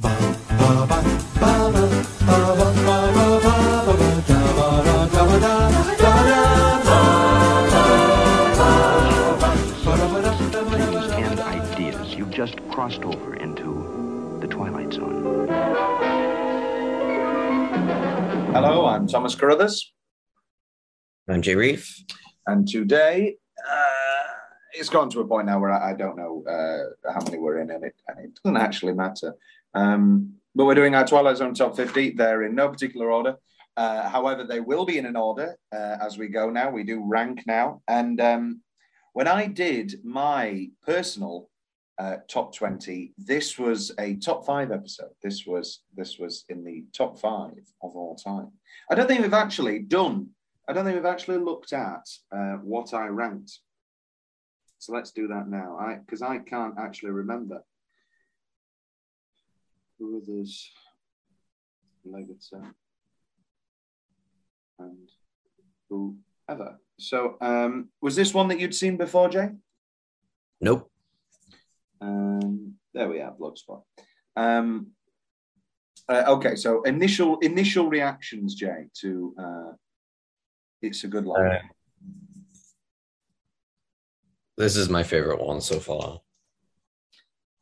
Dreams and ideas. You've just crossed over into the Twilight Zone. Hello, I'm Thomas Carruthers, I'm Jay Reef. and today uh, it's gone to a point now where I, I don't know uh, how many we're in, and it, and it doesn't actually matter. Um, but we're doing our Twilight Zone top 50. They're in no particular order. Uh, however, they will be in an order uh, as we go now. We do rank now. And um, when I did my personal uh, top 20, this was a top five episode. This was this was in the top five of all time. I don't think we've actually done I don't think we've actually looked at uh, what I ranked. So let's do that now. I because I can't actually remember. Who are those? Leggetter and whoever. So um, was this one that you'd seen before, Jay? Nope. Um, there we are, Bloodspot. Um, uh, okay, so initial initial reactions, Jay, to uh, it's a good life. Uh, This is my favorite one so far.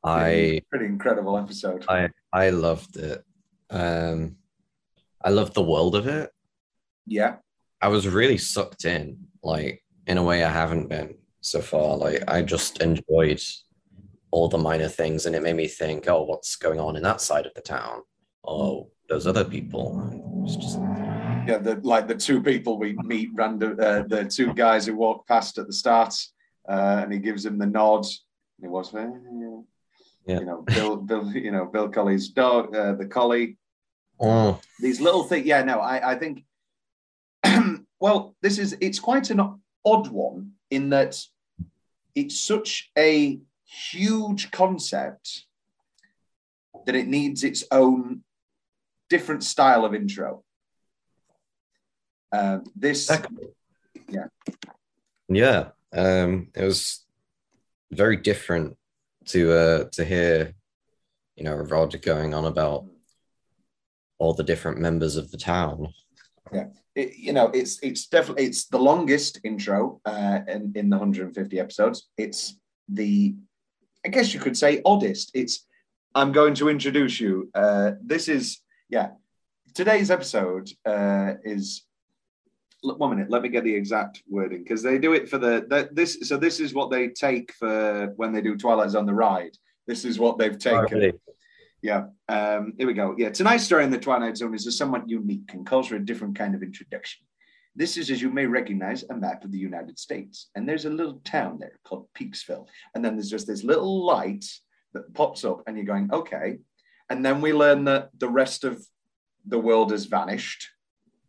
I pretty incredible episode. I I loved it. Um I loved the world of it. yeah, I was really sucked in, like in a way I haven't been so far. Like I just enjoyed all the minor things and it made me think, oh, what's going on in that side of the town? Oh, those other people. It's just yeah. The like the two people we meet random, uh, the two guys who walk past at the start, uh, and he gives him the nod. And he was, eh, Yeah. You know, Bill, Bill, you know, Bill Colley's dog, uh, the collie. oh these little things. Yeah, no, I, I think. well, this is it's quite an odd one in that it's such a huge concept that it needs its own different style of intro. Uh, this, yeah. yeah. Um it was very different to uh to hear, you know, Rod going on about all the different members of the town. it, you know, it's it's definitely it's the longest intro uh, in in the 150 episodes. It's the, I guess you could say, oddest. It's I'm going to introduce you. Uh, this is yeah. Today's episode uh, is. One minute, let me get the exact wording because they do it for the, this. So this is what they take for when they do Twilight Zone the ride. This is what they've taken. Yeah. Um, here we go. Yeah. Tonight's story in the Twilight Zone is a somewhat unique and calls for a different kind of introduction. This is, as you may recognize, a map of the United States. And there's a little town there called Peaksville. And then there's just this little light that pops up, and you're going, okay. And then we learn that the rest of the world has vanished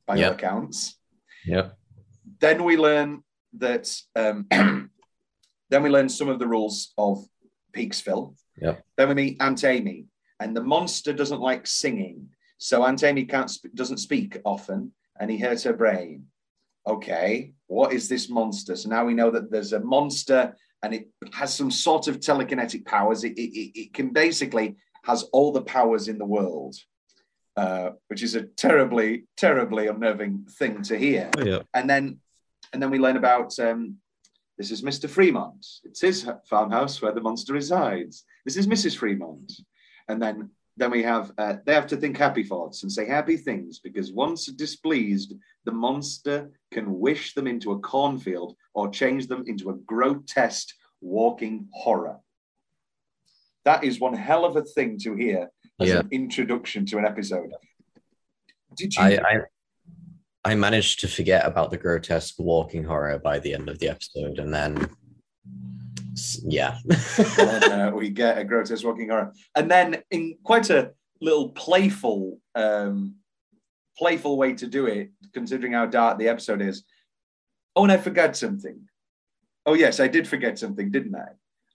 by all accounts. Yep. Then we learn that, um, then we learn some of the rules of Peaksville. Yeah. Then we meet Aunt Amy, and the monster doesn't like singing. So Aunt Amy can't sp- doesn't speak often, and he hurts her brain. Okay, what is this monster? So now we know that there's a monster, and it has some sort of telekinetic powers. It, it, it- it can basically has all the powers in the world, uh, which is a terribly, terribly unnerving thing to hear Oh, yeah. and then and then we learn about um, this is Mr. Fremont. It's his farmhouse where the monster resides. This is Mrs. Fremont, and then then we have uh, they have to think happy thoughts and say happy things because once displeased, the monster can wish them into a cornfield or change them into a grotesque walking horror. That is one hell of a thing to hear as Yeah. an introduction to an episode. Did you? I, I I managed to forget about the grotesque walking horror by the end of the episode, and then yeah, and, uh, we get a grotesque walking horror, and then in quite a little playful, um, playful way to do it, considering how dark the episode is. Oh, and I forgot something. Oh yes, I did forget something, didn't I?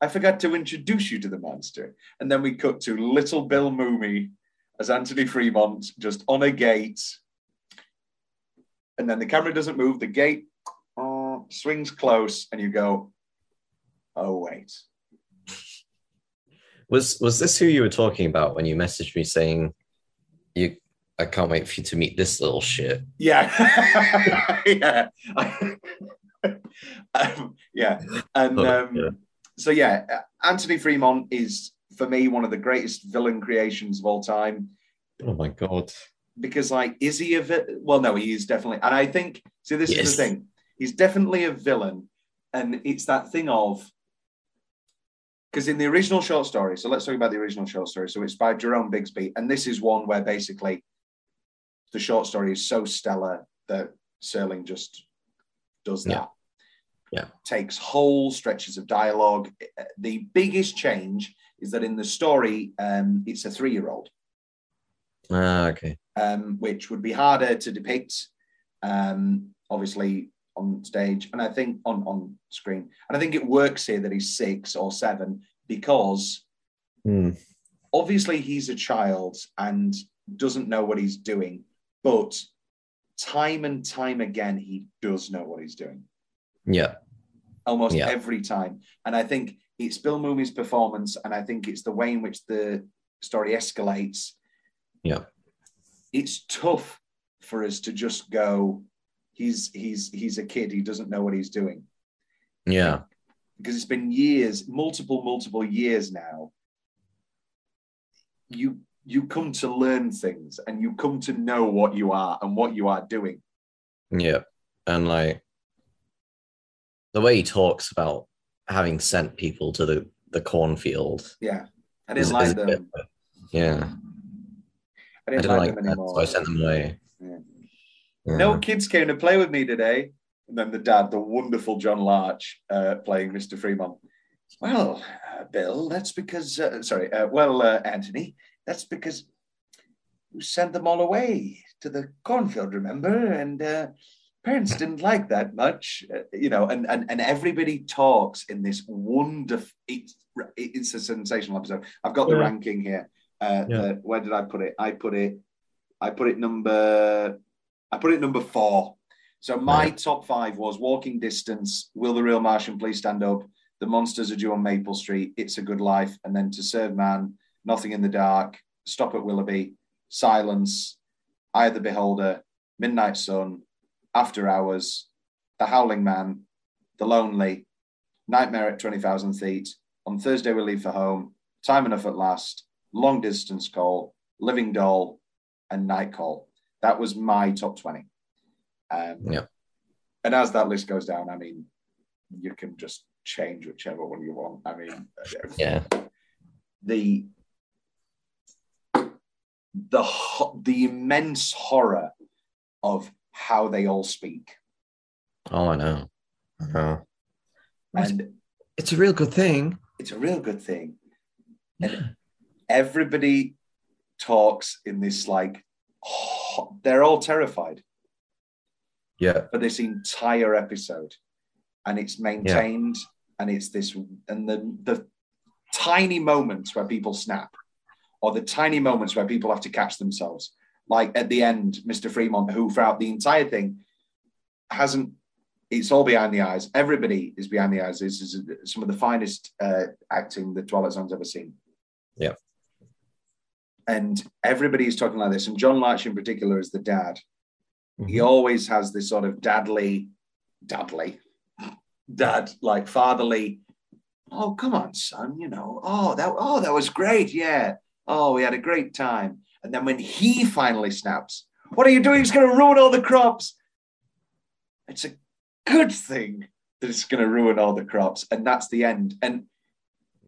I forgot to introduce you to the monster, and then we cut to little Bill Mumy as Anthony Fremont just on a gate, and then the camera doesn't move. The gate uh, swings close, and you go, "Oh wait." Was was this who you were talking about when you messaged me saying you I can't wait for you to meet this little shit? Yeah, yeah, um, yeah, and Oh, um. So yeah, uh, Anthony Fremont is for me one of the greatest villain creations of all time. Oh my god. because like is he a vi- well no he is definitely and i think see this is the thing. He's definitely a villain and it's that thing of because in the original short story so let's talk about the original short story. So it's by jerome bixby and this is one where basically the short story is so stellar that serling just does that Yeah. Takes whole stretches of dialogue the biggest change is that in the story um, it's a three-year-old Ah, okay. um, which would be harder to depict, um, obviously on stage, and I think on on screen. And I think it works here that he's six or seven because Hmm. obviously he's a child and doesn't know what he's doing, but time and time again he does know what he's doing Yeah. Almost Yeah. every time. And I think it's Bill Mumy's performance, and I think it's the way in which the story escalates. Yeah. It's tough for us to just go, he's he's he's a kid, he doesn't know what he's doing. Yeah. Because it's been years, multiple, multiple years now. You you come to learn things and you come to know what you are and what you are doing. Yeah. And like the way he talks about having sent people to the, the cornfield. Yeah. I didn't like is a bit- them. Yeah. I I didn't, didn't like, them that, anymore. so I sent them away. Yeah. Yeah. No kids came to play with me today. And then the dad, the wonderful John Larch, uh, playing Mr. Fremont. Well, uh, Bill, that's because, uh, sorry, uh, well, uh, Anthony, that's because you sent them all away to the cornfield, remember? And uh, parents didn't like that much, uh, you know, and, and, and everybody talks in this wonderful, it's, it's a sensational episode. I've got the Yeah. ranking here. Uh, Yeah. the- where did I put it? I put it, I put it number I put it number four. So my Right. top five was Walking Distance, Will the Real Martian Please Stand Up, The Monsters Are Due on Maple Street, It's a Good Life, and then To Serve Man, Nothing in the Dark, Stop at Willoughby, Silence, Eye of the Beholder, Midnight Sun, After Hours, The Howling Man, The Lonely, Nightmare at 20,000 Feet, On Thursday We Leave for Home, Time Enough at Last, Long Distance Call, Living Doll, and Night Call. That was my top 20. Um, Yeah. And as that list goes down, I mean, you can just change whichever one you want. I mean, Yeah. the the the immense horror of how they all speak, Oh, I know. I know. And It's a real good thing. it's a real good thing. And everybody talks in this like ho- they're all terrified. Yeah. for this entire episode, and it's maintained, and it's this, and the the tiny moments where people snap, or the tiny moments where people have to catch themselves, like at the end, Mr. Fremont, who throughout the entire thing hasn't. It's all behind the eyes. Everybody is behind the eyes. This is some of the finest uh, acting the Twilight Zone's ever seen. Yeah. And everybody is talking like this, and John Larch in particular is the dad he Mhm. always has this sort of dadly, dadly, dad like fatherly. Oh, come on, son. You know. Oh, that. Oh, that was great. Yeah. Oh, we had a great time. And then when he finally snaps, what are you doing? It's going to ruin all the crops. It's a good thing that it's going to ruin all the crops, and that's the end. And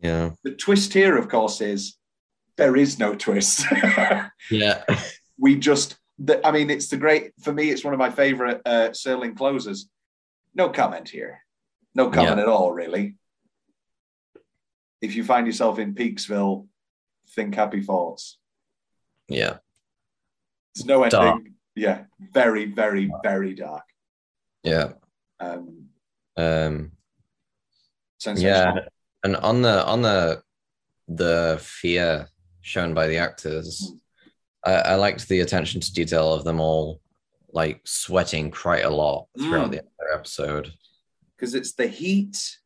Yeah. the twist here, of course, is there is no twist. Yeah. we just the, i mean it's the great for me it's one of my favorite uh Serling closers no comment here no comment Yeah. at all really if you find yourself in peaksville think happy thoughts Yeah. there's no ending Dark. yeah very very very dark Yeah. um Um, yeah. And on the on the the fear shown by the actors, I, I liked the attention to detail of them all like sweating quite a lot throughout Mm. the entire episode. because it's the heat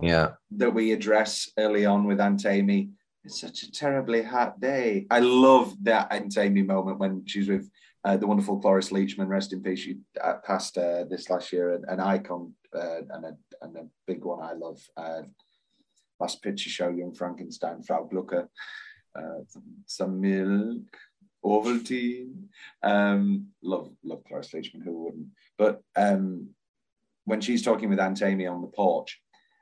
Yeah. that we address early on with Aunt Amy, it's such a terribly hot day. I love that Aunt Amy moment when she's with uh, the wonderful Cloris Leachman, rest in peace. She uh, passed uh, this last year, an, an icon uh, and, a, and a big one I love. Uh, last picture show, Young Frankenstein, Frau Glucker, uh, some, milk, Ovaltine. Um, love, love Cloris Leachman, who wouldn't? But um, when she's talking with Aunt Amy on the porch,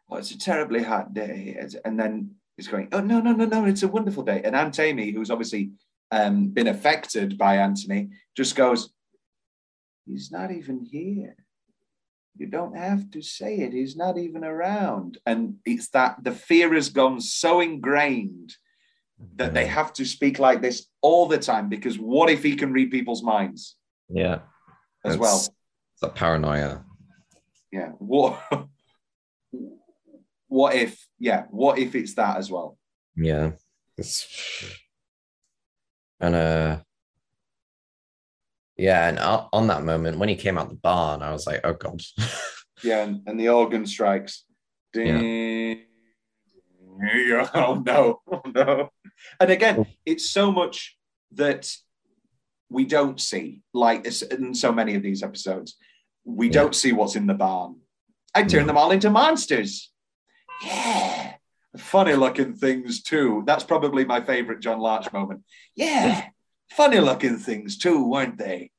oh, it's a terribly hot day. And then he's going, oh, no, no, no, no, it's a wonderful day. And Aunt Amy, who's obviously um, been affected by Anthony, just goes, he's not even here. You don't have to say it. He's not even around. And it's that the fear has gone so ingrained that they have to speak like this all the time because what if he can read people's minds Yeah. as It's- well? It's that paranoia. Yeah. What what if, yeah, what if it's that as well? Yeah. It's and uh yeah, and on that moment when he came out the barn, I was like, oh god. Yeah, and, and the organ strikes. Ding. Oh no, oh no. And again, it's so much that we don't see, like in so many of these episodes. We Yeah. don't see what's in the barn. I turn No. them all into monsters. Yeah. Funny looking things too. That's probably my favorite John Larch moment. Yeah. Funny looking things too, weren't they?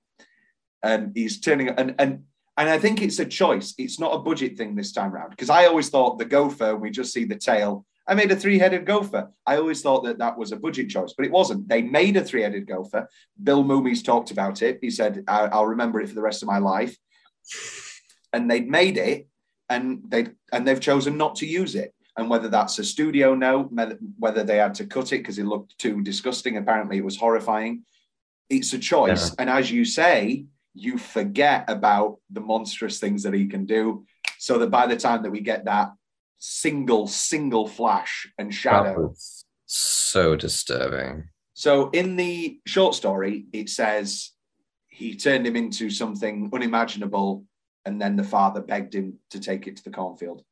And he's turning and and and I think it's a choice. It's not a budget thing this time around because I always thought the gopher, we just see the tail. I made a three headed gopher. I always thought that that was a budget choice, but it wasn't. They made a three headed gopher. Bill Mumy's talked about it. He said, I'll remember it for the rest of my life. And they'd made it and they and they've chosen not to use it. And whether that's a studio note, whether- they had to cut it because it looked too disgusting, apparently it was horrifying. It's a choice. Yeah. And as you say, you forget about the monstrous things that he can do. So that by the time that we get that single, single flash and shadow. so disturbing. So in the short story, it says he turned him into something unimaginable, and then the father begged him to take it to the cornfield.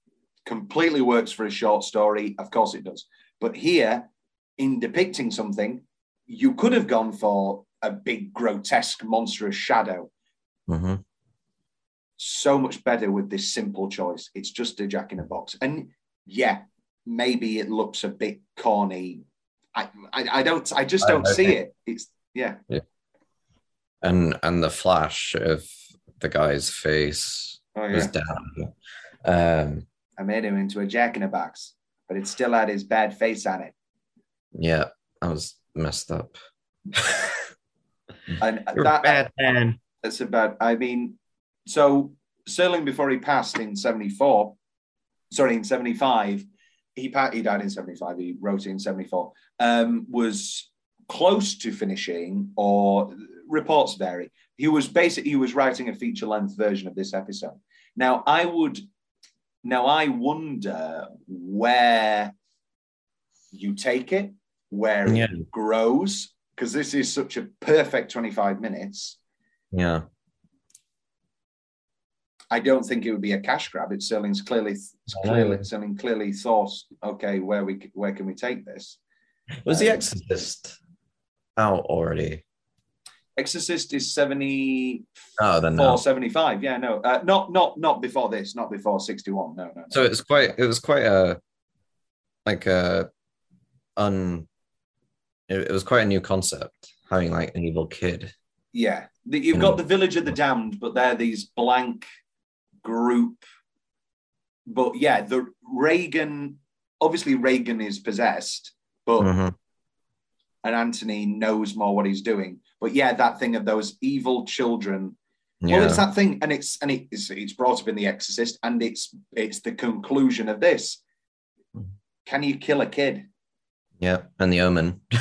Completely works for a short story. Of course it does. But here, in depicting something, you could have gone for a big, grotesque, monstrous shadow. hmm So much better with this simple choice. It's just a jack in a box. And yeah, maybe it looks a bit corny. I, I, I don't, I just don't I see think- it. It's, yeah. And and the flash of the guy's face Oh, was down. Um I made him into a jack in a box, but it still had his bad face on it. yeah, I was messed up. And You're that, a bad man. that's about, I mean, so Serling, before he passed in 74, sorry, in 75, he, pa- he died in 75, he wrote in 74, um, was close to finishing, or reports vary. He was basically, he was writing a feature length version of this episode. Now, I would, now I wonder where you take it, where it grows, because this is such a perfect 25 minutes. Yeah. I don't think it would be a cash grab. It's Serling's clearly, it's clearly, Serling clearly thought, okay, where we where can we take this? Was The Um, Exorcist out already? Exorcist is 74, Oh, then no. 75. Yeah, no, uh, not not not before this, not before 61. No, no. no. So it's quite it was quite a like a un it, was quite a new concept having like an evil kid. Yeah, The- you've got the Village of the Damned, but they're these blank group. But yeah, the Regan, obviously Regan is possessed, but Mhm. And Anthony knows more what he's doing. But yeah, that thing of those evil children. Yeah. Well, it's that thing, and it's and it's it's brought up in The Exorcist, and it's it's the conclusion of this. Can you kill a kid? yeah. And the omen.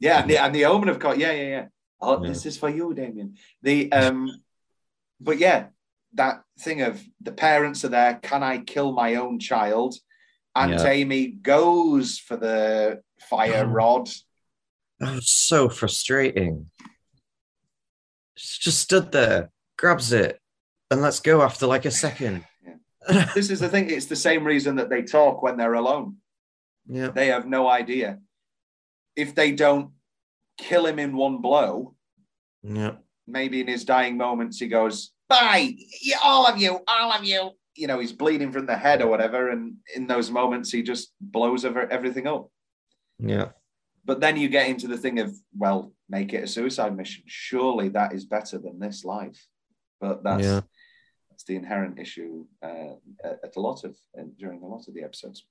Yeah, and the, and the omen of course. Yeah, yeah, yeah. Oh, Yeah. this is for you, Damien. The um, but yeah, that thing of the parents are there. Can I kill my own child? Aunt Yeah. Amy goes for the fire rod. Oh, that was so frustrating. She just stood there, grabs it, and let's go after like a second. This is the thing. It's the same reason that they talk when they're alone. yeah. They have no idea. if they don't kill him in one blow, Yeah. maybe in his dying moments he goes, "Bye, all of you, all of you." You know, he's bleeding from the head or whatever, and in those moments he just blows over everything up. Yeah. But then you get into the thing of, well, make it a suicide mission. Surely that is better than this life. But that's Yeah. that's the inherent issue uh, at a lot of during a lot of the episodes.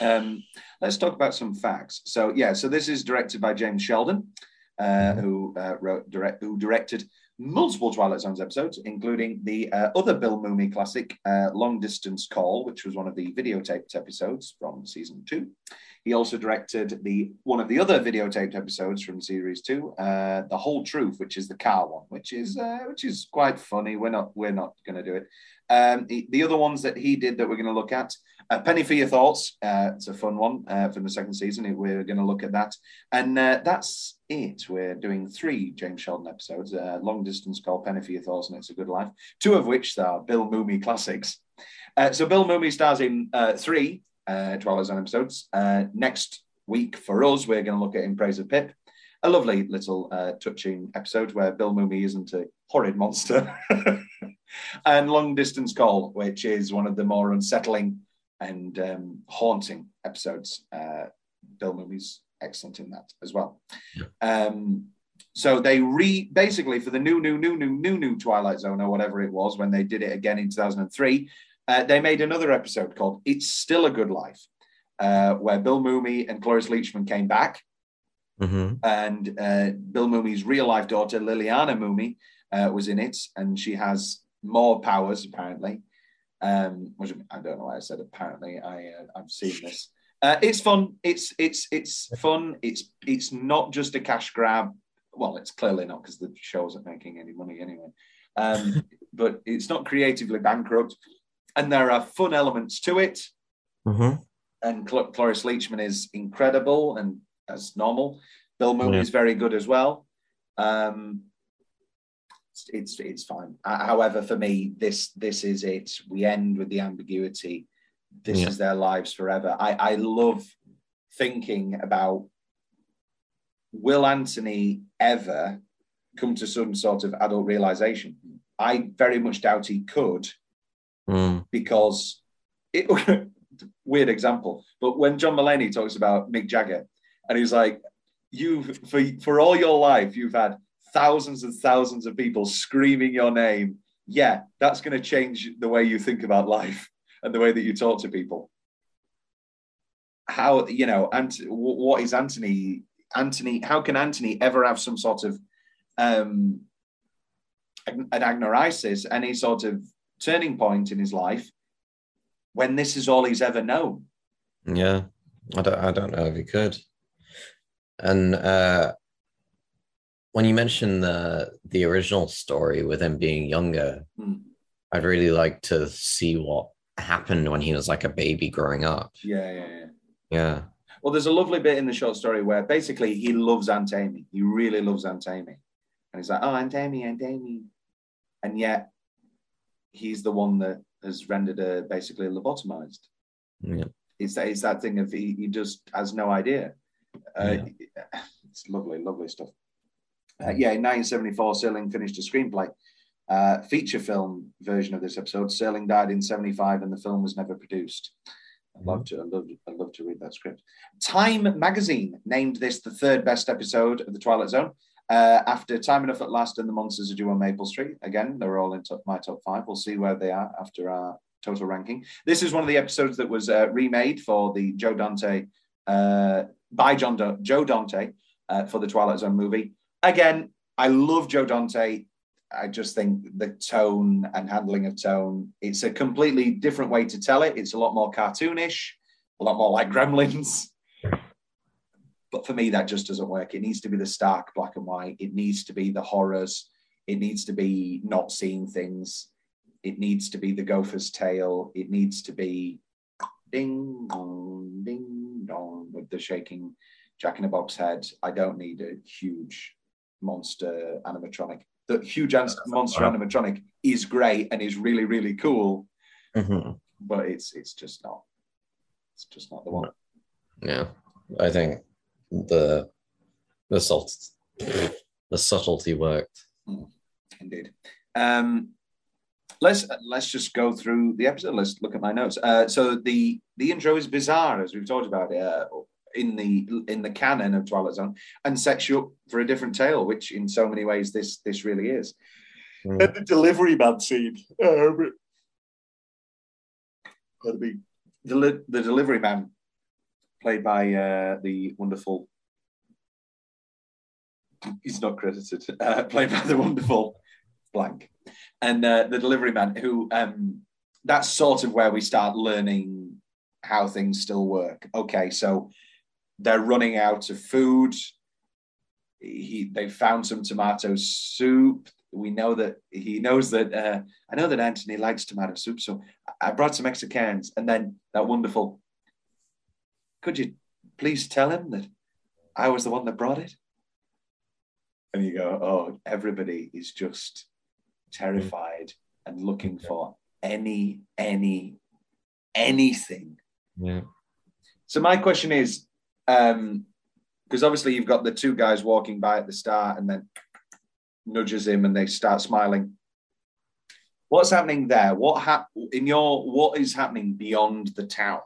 Um, let's talk about some facts. So yeah, so this is directed by James Sheldon, uh, who uh, wrote direct who directed multiple Twilight Zones episodes, including the uh, other Bill Mumy classic, uh, Long Distance Call, which was one of the videotaped episodes from season two. He also directed the one of the other videotaped episodes from series two, uh, The Whole Truth, which is the car one, which is uh, which is quite funny. We're not we're not going to do it. Um, the, the other ones that he did that we're going to look at, uh, Penny for Your Thoughts. Uh, it's a fun one uh, from the second season. We're going to look at that, and uh, that's it. We're doing three James Sheldon episodes: Long Distance Call, Penny for Your Thoughts, and It's a Good Life. Two of which are Bill Mumy classics. So Bill Mumy stars in three uh, Twilight Zone episodes. Uh, next week for us, we're going to look at In Praise of Pip, a lovely little uh, touching episode where Bill Mumy isn't a horrid monster, and Long Distance Call, which is one of the more unsettling and um, haunting episodes. Uh, Bill Mumy's excellent in that as well. Um, so they re basically for the new, new, new, new, new, new Twilight Zone or whatever it was when they did it again in 2003 uh, they made another episode called It's Still a Good Life, uh, where Bill Mumy and Cloris Leachman came back. hmm And uh, Bill Mumy's real life daughter, Liliana Mumy, uh, was in it. And she has more powers, apparently. Um, which I don't know why I said apparently. I, uh, I've seen this. Uh, it's fun. It's it's it's fun. It's it's not just a cash grab. Well, it's clearly not because the show isn't making any money anyway. Um, but it's not creatively bankrupt and there are fun elements to it. hmm And Cl- Cloris Leachman is incredible and as normal. Bill Mumy Yeah. is very good as well. Um, it's, it's it's fine. Uh, however, for me, this this is it. We end with the ambiguity. This Yeah. is their lives forever. I I love thinking about will Anthony ever come to some sort of adult realization? I very much doubt he could Mm. Because it weird example, but when John Mulaney talks about Mick Jagger, and he's like, "You've for for all your life, you've had thousands and thousands of people screaming your name. Yeah, that's going to change the way you think about life and the way that you talk to people. How you know, and what is Anthony? Anthony, how can Anthony ever have some sort of um, anagnorisis, any sort of turning point in his life when this is all he's ever known. Yeah, I don't, I don't know if he could. And uh, when you mentioned the the original story with him being younger, Hmm. I'd really like to see what happened when he was like a baby growing up. Yeah, yeah, yeah. Yeah, Well, there's a lovely bit in the short story where basically he loves Aunt Amy. He really loves Aunt Amy. And he's like, oh, Aunt Amy, Aunt Amy. And yet he's the one that has rendered her basically lobotomized. yeah, It's that, it's that thing of he, he just has no idea. Uh, Yeah. It's lovely, lovely stuff. Uh, yeah, in 1974, Serling finished a screenplay. Uh, feature film version of this episode. Serling died in 75 and the film was never produced. I'd love to, I'd love, I'd love to read that script. Time magazine named this the third best episode of The Twilight Zone. Uh, after Time Enough at Last and The Monsters Are Due on Maple Street. Again, they're all in top, my top five. We'll see where they are after our total ranking. This is one of the episodes that was uh, remade for the Joe Dante, uh, by John Do- Joe Dante uh, for the Twilight Zone movie. Again, I love Joe Dante. I just think the tone and handling of tone, it's a completely different way to tell it. It's a lot more cartoonish, a lot more like Gremlins. But for me, that just doesn't work. It needs to be the stark black and white. It needs to be the horrors. It needs to be not seeing things. It needs to be the gopher's tail. It needs to be ding dong, ding dong with the shaking Jack in a Box head. I don't need a huge monster animatronic. The huge an- monster animatronic is great and is really really cool, Mhm. but it's it's just not. It's just not the one. yeah. I think the the salt the subtlety worked. Indeed. Um, let's let's just go through the episode. Let's look at my notes. Uh, so the the intro is bizarre, as we've talked about uh, in the in the canon of Twilight Zone, and sets you up for a different tale, which in so many ways this this really is. Mm. And the delivery man scene. That'd be the, the delivery man, played by uh, the wonderful. He's not credited. Uh, played by the wonderful blank, and uh, the delivery man who. Um, that's sort of where we start learning how things still work. Okay, so they're running out of food. He they found some tomato soup. We know that he knows that uh, I know that Anthony likes tomato soup, so I brought some extra cans. And then that wonderful. Could you please tell him that I was the one that brought it? And you go, oh, everybody is just terrified and looking for any, any, anything Yeah. so my question is, um, because obviously you've got the two guys walking by at the start and then nudges him and they start smiling. What's happening there? What hap- in your what is happening beyond the town?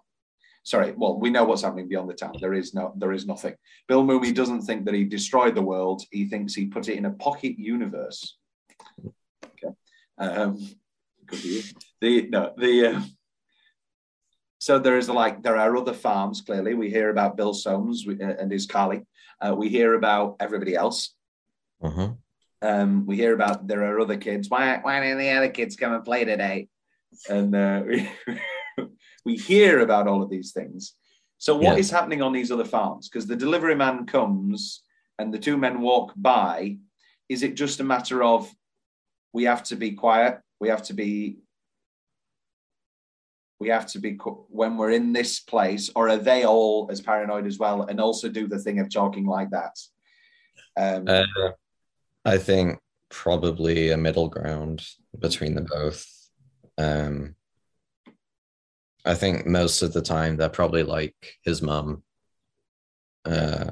Sorry, well, we know what's happening beyond the town. There is no, there is nothing. Bill Mumy doesn't think that he destroyed the world. He thinks he put it in a pocket universe. Okay, um, could be it. the no the. Uh, so there is like there are other farms. Clearly, we hear about Bill Soames uh, and his colleague. Uh, we hear about everybody else. Uh-huh. Um, we hear about there are other kids. Why why didn't the other kids come and play today? And uh, we, we hear about all of these things. So what is Yeah. happening on these other farms? Because the delivery man comes and the two men walk by. Is it just a matter of we have to be quiet? We have to be we have to be when we're in this place, or are they all as paranoid as well and also do the thing of talking like that? Um, Uh, I think probably a middle ground between the both. Um, I think most of the time they're probably like his mum, uh,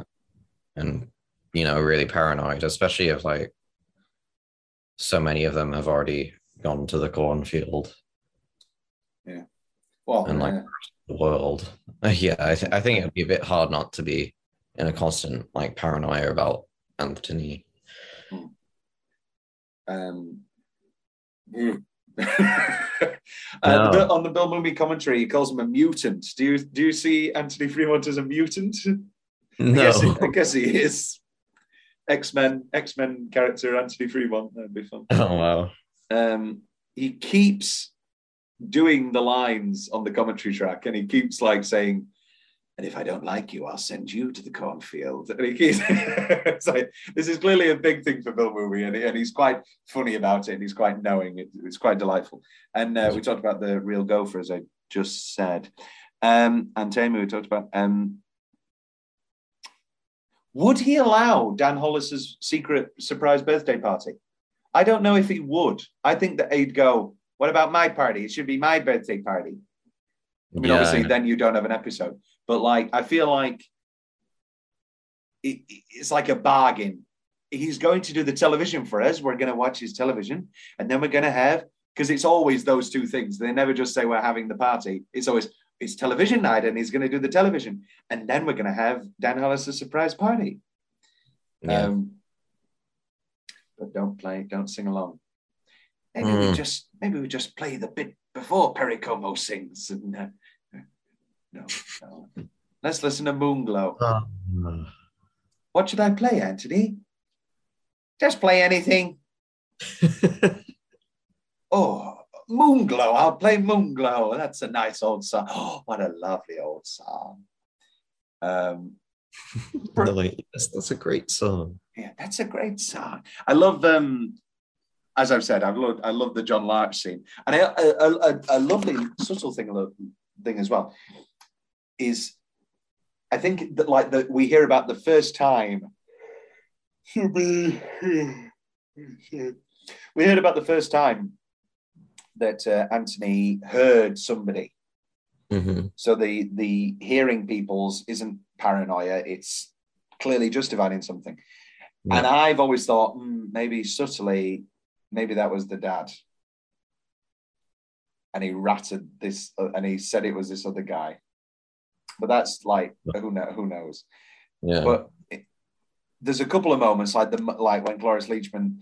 and you know, really paranoid, especially if like so many of them have already gone to the cornfield Yeah. well, and like uh, the world. Yeah, I, th- I think it'd be a bit hard not to be in a constant like paranoia about Anthony. Um, mm. Uh, on the Bill Mumy commentary, he calls him a mutant. Do you do you see Anthony Fremont as a mutant? I guess, he, I guess he is. X Men X Men character Anthony Fremont. That'd be fun. Oh wow. Um, he keeps doing the lines on the commentary track, and he keeps like saying, "And if I don't like you, I'll send you to the cornfield." And he keeps. it's like this is clearly a big thing for Bill Mumy, and, he- and he's quite funny about it. And he's quite knowing. It, it's quite delightful. And uh, we talked about the real gopher, as I just said. Um, and Tamu, we talked about. Um, would he allow Dan Hollis's secret surprise birthday party? I don't know if he would. I think that he'd go, What about my party? It should be my birthday party. I mean, Yeah, obviously, then you don't have an episode. But like, I feel like it, it's like a bargain. He's going to do the television for us. We're going to watch his television, and then we're going to have because it's always those two things. They never just say we're having the party. It's always it's television night, and he's going to do the television, and then we're going to have Dan Hollis' surprise party. Yeah. Um, but don't play, don't sing along. Maybe we Mm. just maybe we just play the bit before Perry Como sings. And uh, no, no. Let's listen to Moonglow. Um, What should I play, Anthony? Just play anything. Oh, Moonglow. I'll play Moonglow. That's a nice old song. Oh, what a lovely old song. Um, really, that's, that's a great song. Yeah, that's a great song. I love um as I've said, I've loved I love the John Larch scene. And a, a, a, a lovely subtle thing thing as well is I think that like that we hear about the first time we heard about the first time that uh, Anthony heard somebody Mhm. so the the hearing people's isn't paranoia; it's clearly justified in something. Yeah. And I've always thought hmm, maybe subtly, maybe that was the dad. And he ratted this, uh, and he said it was this other guy. But that's like who know, who knows. Yeah. But it, there's a couple of moments like the like when Cloris Leachman,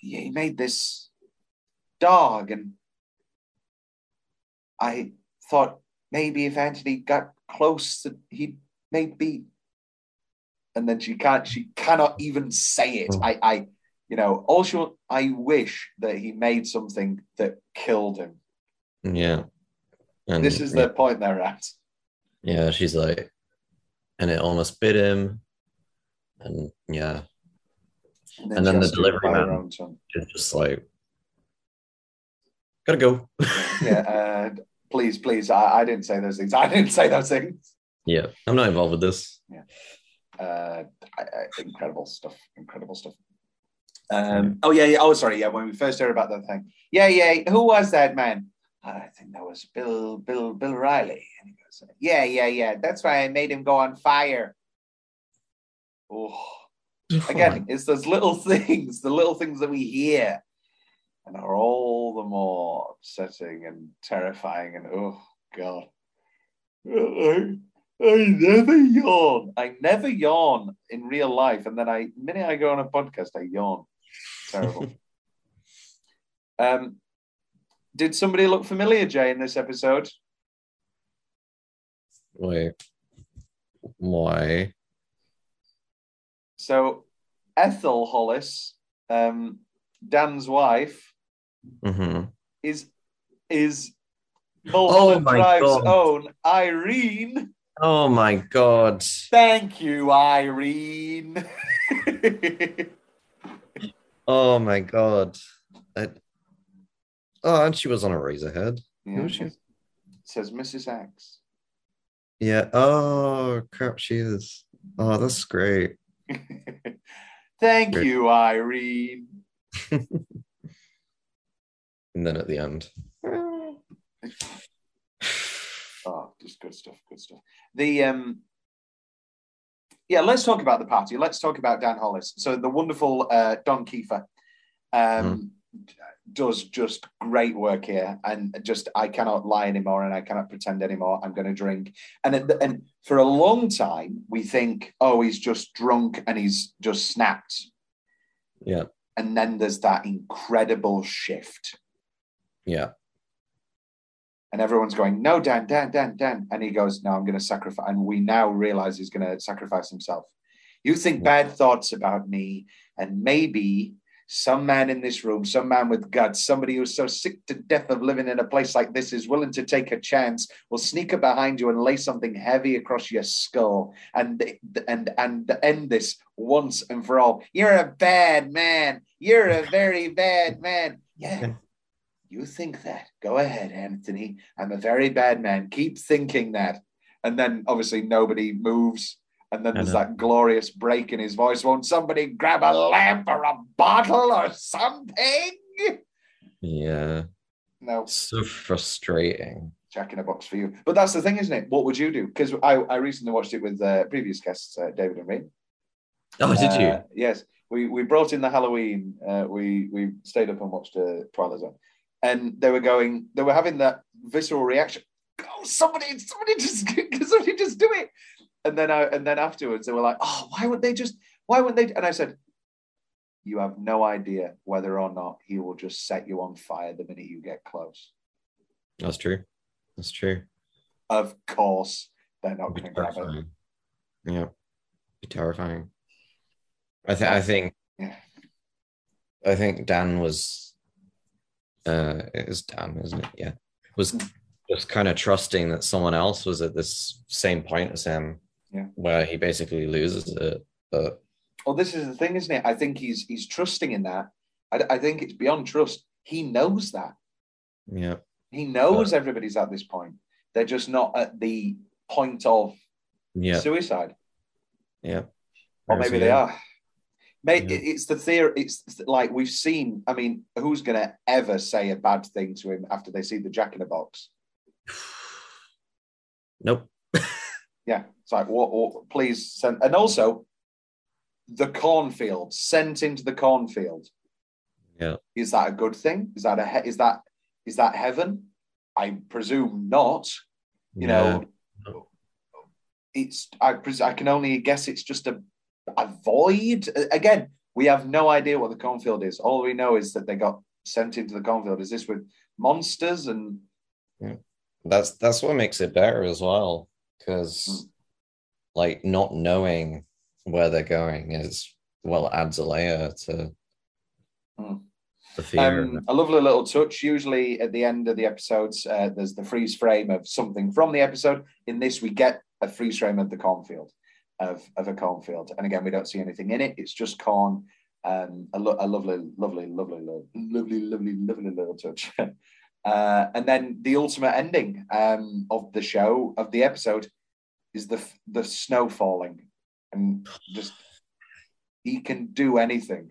he, he made this dog, and I thought maybe if Anthony got close, that he'd maybe. And then she can't. She cannot even say it. Mm. I, I, you know. Also, I wish that he made something that killed him. yeah. And This is yeah, the point they're at. Yeah, she's like, and it almost bit him. And yeah, And then the to do it delivery man. it's just like, gotta go. yeah, uh, please, please. I, I didn't say those things. I didn't say those things. yeah, I'm not involved with this. Uh, I, I, incredible stuff. Incredible stuff. Um, oh yeah, yeah. Oh, sorry. Yeah, when we first heard about that thing. Yeah, yeah. Who was that man? I think that was Bill, Bill, Bill Riley. And he Yeah, yeah, yeah. That's why I made him go on fire. Oh, again, it's those little things, the little things that we hear, and are all the more upsetting and terrifying. And oh god, I, I never yawn. I never yawn in real life, and then I, the minute I go on a podcast, I yawn. Terrible. um, did somebody look familiar, Jay, in this episode? Wait, why? So, Ethel Hollis, um, Dan's wife, hmm is is Mulholland Oh my Drive's God. own Irene. Oh my god. Thank you, Irene. Oh my god. I- Oh, and she was on Eraserhead. Yeah, was she? it says Mrs. X. Yeah. Oh crap, she is. Oh, that's great. Thank Great. you, Irene. And then at the end. Oh, just good stuff. Good stuff. The um, yeah. Let's talk about the party. Let's talk about Dan Hollis. So the wonderful uh, Don Keefer um, does just great work here, and just I cannot lie anymore, and I cannot pretend anymore. I'm going to drink, and at the- and for a long time we think, oh, he's just drunk and he's just snapped, Yeah. and then there's that incredible shift. Yeah. And everyone's going, no, Dan, Dan, Dan, Dan. And he goes, no, I'm going to sacrifice. And we now realize he's going to sacrifice himself. You think bad thoughts about me, and maybe some man in this room, some man with guts, somebody who's so sick to death of living in a place like this is willing to take a chance, will sneak up behind you and lay something heavy across your skull and and and end this once and for all. You're a bad man. You're a very bad man. Yeah. You think that. Go ahead, Anthony. I'm a very bad man. Keep thinking that. And then obviously nobody moves. And then there's that glorious break in his voice. Won't somebody grab a lamp or a bottle or something? Yeah. No, So frustrating. check in a box for you. But that's the thing, isn't it? What would you do? Because I, I recently watched it with uh, previous guests, uh, David and Ray. Oh, did you? Uh, yes, we we brought in the Halloween. Uh, we we stayed up and watched uh, Twilight Zone, and they were going. They were having that visceral reaction. Oh, somebody, somebody just, somebody just do it. And then I, and then afterwards, they were like, "Oh, why wouldn't they just? Why wouldn't they?" And I said, "You have no idea whether or not he will just set you on fire the minute you get close. That's true. That's true. Of course, they're not going to grab it. Yeah. Be terrifying. I think I think Yeah. I think Dan was uh it is Dan, isn't it? Yeah. Was Hmm. just kind of trusting that someone else was at this same point as him. Yeah. Where he basically loses it. But Well, this is the thing, isn't it? I think he's he's trusting in that. I, I think it's beyond trust. He knows that. yeah. He knows everybody's at this point. They're just not at the point of Yeah. suicide, Yeah. or maybe they are. Mate, Yeah. it's the theory. It's like we've seen. I mean, who's going to ever say a bad thing to him after they see the Jack in the Box? Nope. Yeah, it's like please send. And also, the cornfield, sent into the cornfield. Yeah. Is that a good thing? Is that a he- is that is that heaven? I presume not. You know, it's I pres- I can only guess it's just a a void. Again, we have no idea what the cornfield is. All we know is that they got sent into the cornfield. Is this with monsters and Yeah. that's that's what makes it better as well because Mm. like not knowing where they're going is well adds a layer to Mm. the fear Um, a lovely little touch. Usually at the end of the episodes, uh, there's the freeze frame of something from the episode. In this, we get a freeze frame of the cornfield, of, of a cornfield. And again, we don't see anything in it. It's just corn. Um, a, lo- a lovely, lovely, lovely, lo- lovely, lovely, lovely little touch. uh, and then the ultimate ending um, of the show, of the episode, is the the snow falling, and just he can do anything.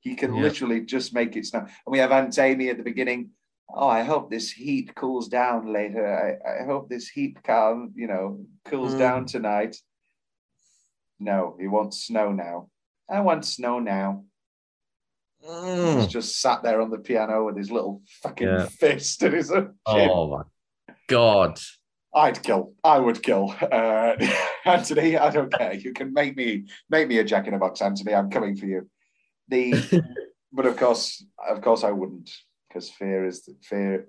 He can Yeah. literally just make it snow. And we have Aunt Amy at the beginning. Oh, I hope this heat cools down later. I, I hope this heat calm, you know, cools Mm. down tonight. No, he wants snow now. I want snow now. He's Mm. just sat there on the piano with his little fucking Yeah. fist in his chin. oh my god I'd kill. I would kill uh, Anthony. I don't care. You can make me make me a Jack in a Box, Anthony. I'm coming for you. The but of course, of course, I wouldn't because fear is the fear.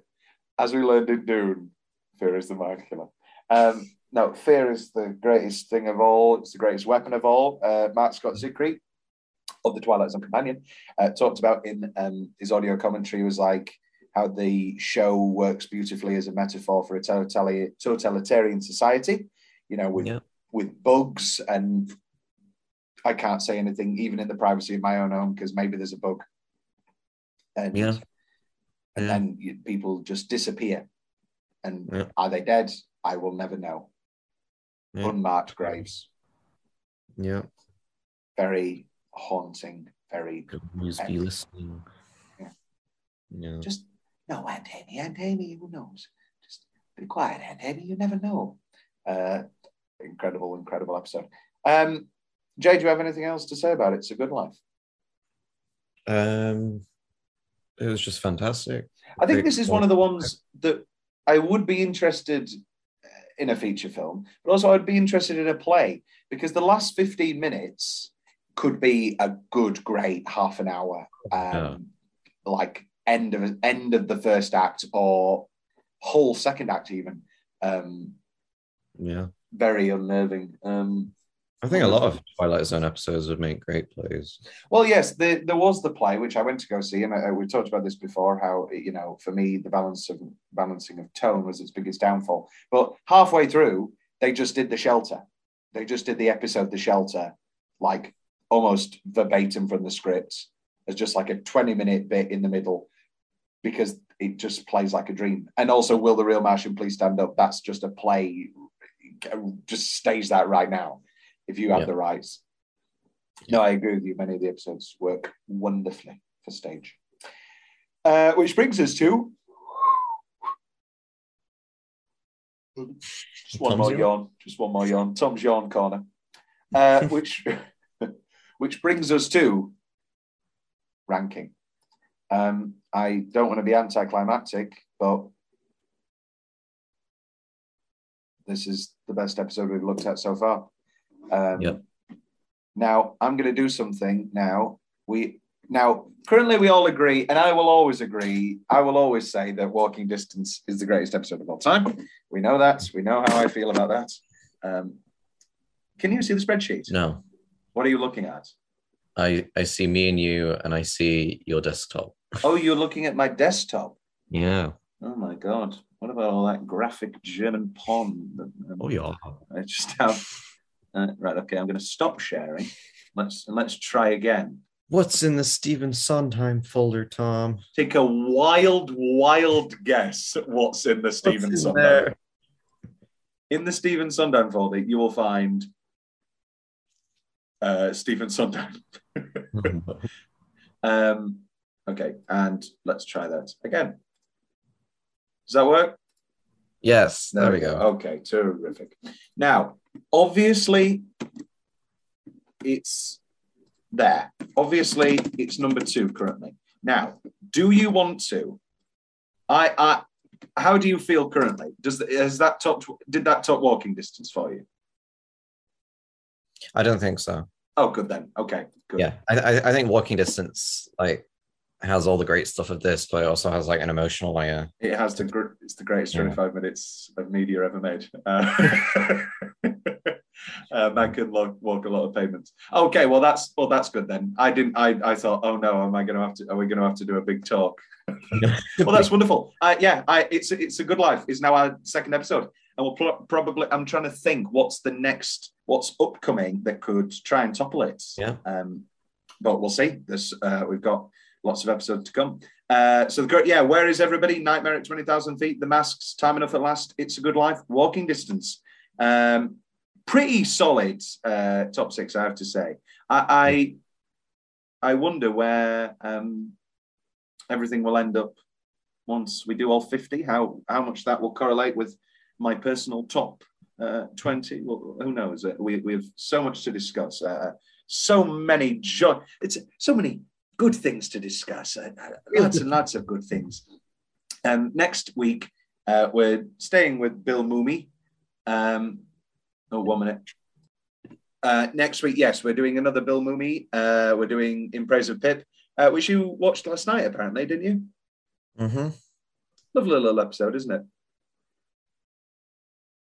As we learned in Dune, fear is the mind killer. Um, no, fear is the greatest thing of all. It's the greatest weapon of all. Uh, Marc Scott Zicree of the Twilight Zone Companion uh, talked about in um, his audio commentary was like how the show works beautifully as a metaphor for a totali- totalitarian society. You know, with Yeah. with bugs and I can't say anything even in the privacy of my own home because maybe there's a bug. And, Yeah. and Yeah. then you, people just disappear. And Yeah. are they dead? I will never know. Unmarked graves. yeah Very haunting. Very always be listening Yeah. yeah just no, Aunt Amy, Aunt Amy, who knows? Just be quiet, Aunt Amy, you never know. Uh, incredible, incredible episode. Um, Jay, do you have anything else to say about it? It's a good life. um it was just fantastic I think this is one of the ones that I would be interested in a feature film, but also I'd be interested in a play because the last 15 minutes could be a good, great half an hour, um, Yeah. like end of end of the first act or whole second act even. Um, yeah very unnerving. Um, i think a lot of twilight zone episodes would make great plays Well, yes, there, there was the play which I went to go see, and I, we talked about this before. How you know, for me, the balance of balancing of tone was its biggest downfall. But halfway through, they just did the shelter. They just did the episode the shelter, like almost verbatim from the script, as just like a twenty-minute bit in the middle, because it just plays like a dream. And also, will the real Martian please stand up? That's just a play. Just stage that right now, if you have Yeah. the rights. No, I agree with you. Many of the episodes work wonderfully for stage. Uh, which brings us to just one Tom's more yawn. yawn. Just one more yawn. Tom's yawn corner. Uh, which which brings us to ranking. Um, I don't want to be anticlimactic, but this is the best episode we've looked at so far. Um, Yep. Now I'm going to do something. Now we now currently we all agree, and I will always agree. I will always say that Walking Distance is the greatest episode of all time. We know that. We know how I feel about that. Um, can you see the spreadsheet? no What are you looking at? i i see me and you and i see your desktop Oh, you're looking at my desktop. yeah Oh my god! What about all that graphic German porn? that, um, oh yeah I just have. Uh, right. Okay. I'm going to stop sharing. Let's let's try again. what's in the Stephen Sondheim folder tom Take a wild, wild guess at what's in the Stephen What's in Sondheim. there? In the Stephen Sondheim folder, you will find uh, Stephen Sondheim. um, okay, and let's try that again. Does that work? yes there we go Okay, terrific. Now, obviously, it's there. Obviously, it's number two currently. Now, do you want to? I, I, how do you feel currently? Does has that top did that top walking distance for you? I don't think so. Oh, good then. Okay, good. Yeah, I, I, think walking distance like has all the great stuff of this, but it also has like an emotional layer. It has the it's the greatest Yeah. 25 minutes of media ever made. Uh, uh, man can walk, walk a lot of payments. Okay, well that's well that's good then. I didn't. I I thought, oh no, am I going to have to? Are we going to have to do a big talk? well, that's wonderful. Uh, yeah, I, it's it's a good life. Is now our second episode, and we'll pro- probably. I'm trying to think what's the next, what's upcoming that could try and topple it. Yeah. Um, but we'll see. This uh, we've got lots of episodes to come. Uh, so the great, yeah. Where is everybody? Nightmare at twenty thousand feet. The masks. Time enough at last. It's a good life. Walking distance. Um, pretty solid uh, top six, I have to say. I I, I wonder where um, everything will end up once we do all 50, how, how much that will correlate with my personal top uh, 20. Well, who knows? Uh, We, we have so much to discuss. Uh, so many joy. It's so many good things to discuss. Uh, uh, lots and lots of good things. Um, next week, we're staying with Bill Mumy. Um, oh, one minute. Uh, next week, yes, we're doing another Bill Mumy. Uh, we're doing In Praise of Pip, uh, which you watched last night, apparently, didn't you? Mm-hmm. Lovely little episode, isn't it?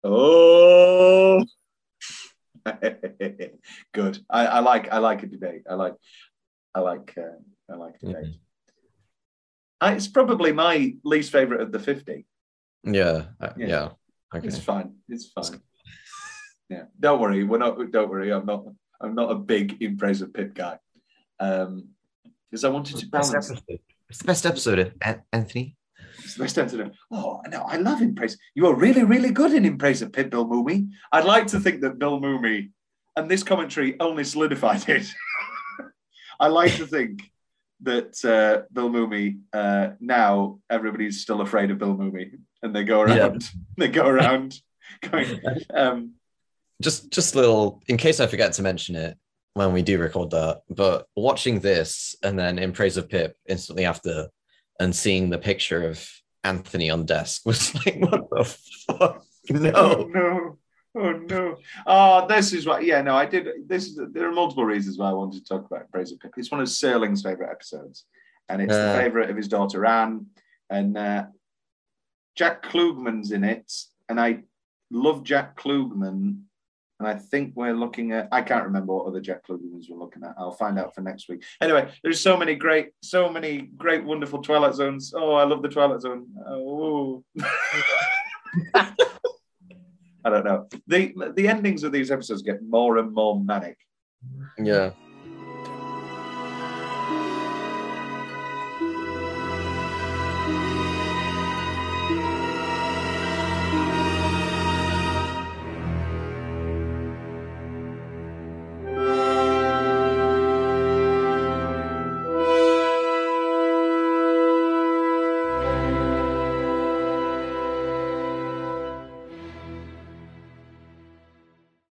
Oh, good. I, I like. I like a debate. I like. I like. Uh, I like debate. Uh, it's probably my least favorite of the fifty. Yeah, Yeah. yeah. Okay. It's fine. It's fine. Yeah. Don't worry. We're not. Don't worry. I'm not. I'm not a big in praise of Pip guy. Um, because I wanted to Best balance. episode. It's the best episode, An- Anthony. It's the best episode. Oh no, I love in praise. You are really, really good in in praise of Pip Bill Mumy. I'd like to think that Bill Mumy and this commentary only solidified it. I like to think that uh, Bill Mumy uh, now everybody's still afraid of Bill Mumy, and they go around. They go around going. Um, Just just a little in case I forget to mention it when we do record that, but watching this and then in praise of Pip instantly after and seeing the picture of Anthony on desk was like, what the fuck? Oh No. no. Oh no. Oh, this is what yeah, no, I did this is there are multiple reasons why I wanted to talk about Praise of Pip. It's one of Serling's favourite episodes. And it's the Uh. favourite of his daughter Anne. And uh, Jack Klugman's in it. And I love Jack Klugman. And I think we're looking at I can't remember what other Jet Jack Klugmans we're looking at. I'll find out for next week. Anyway, there's so many great, so many great, wonderful Twilight Zones. Oh, I love the Twilight Zone. Oh. I don't know. The the endings of these episodes get more and more manic. Yeah.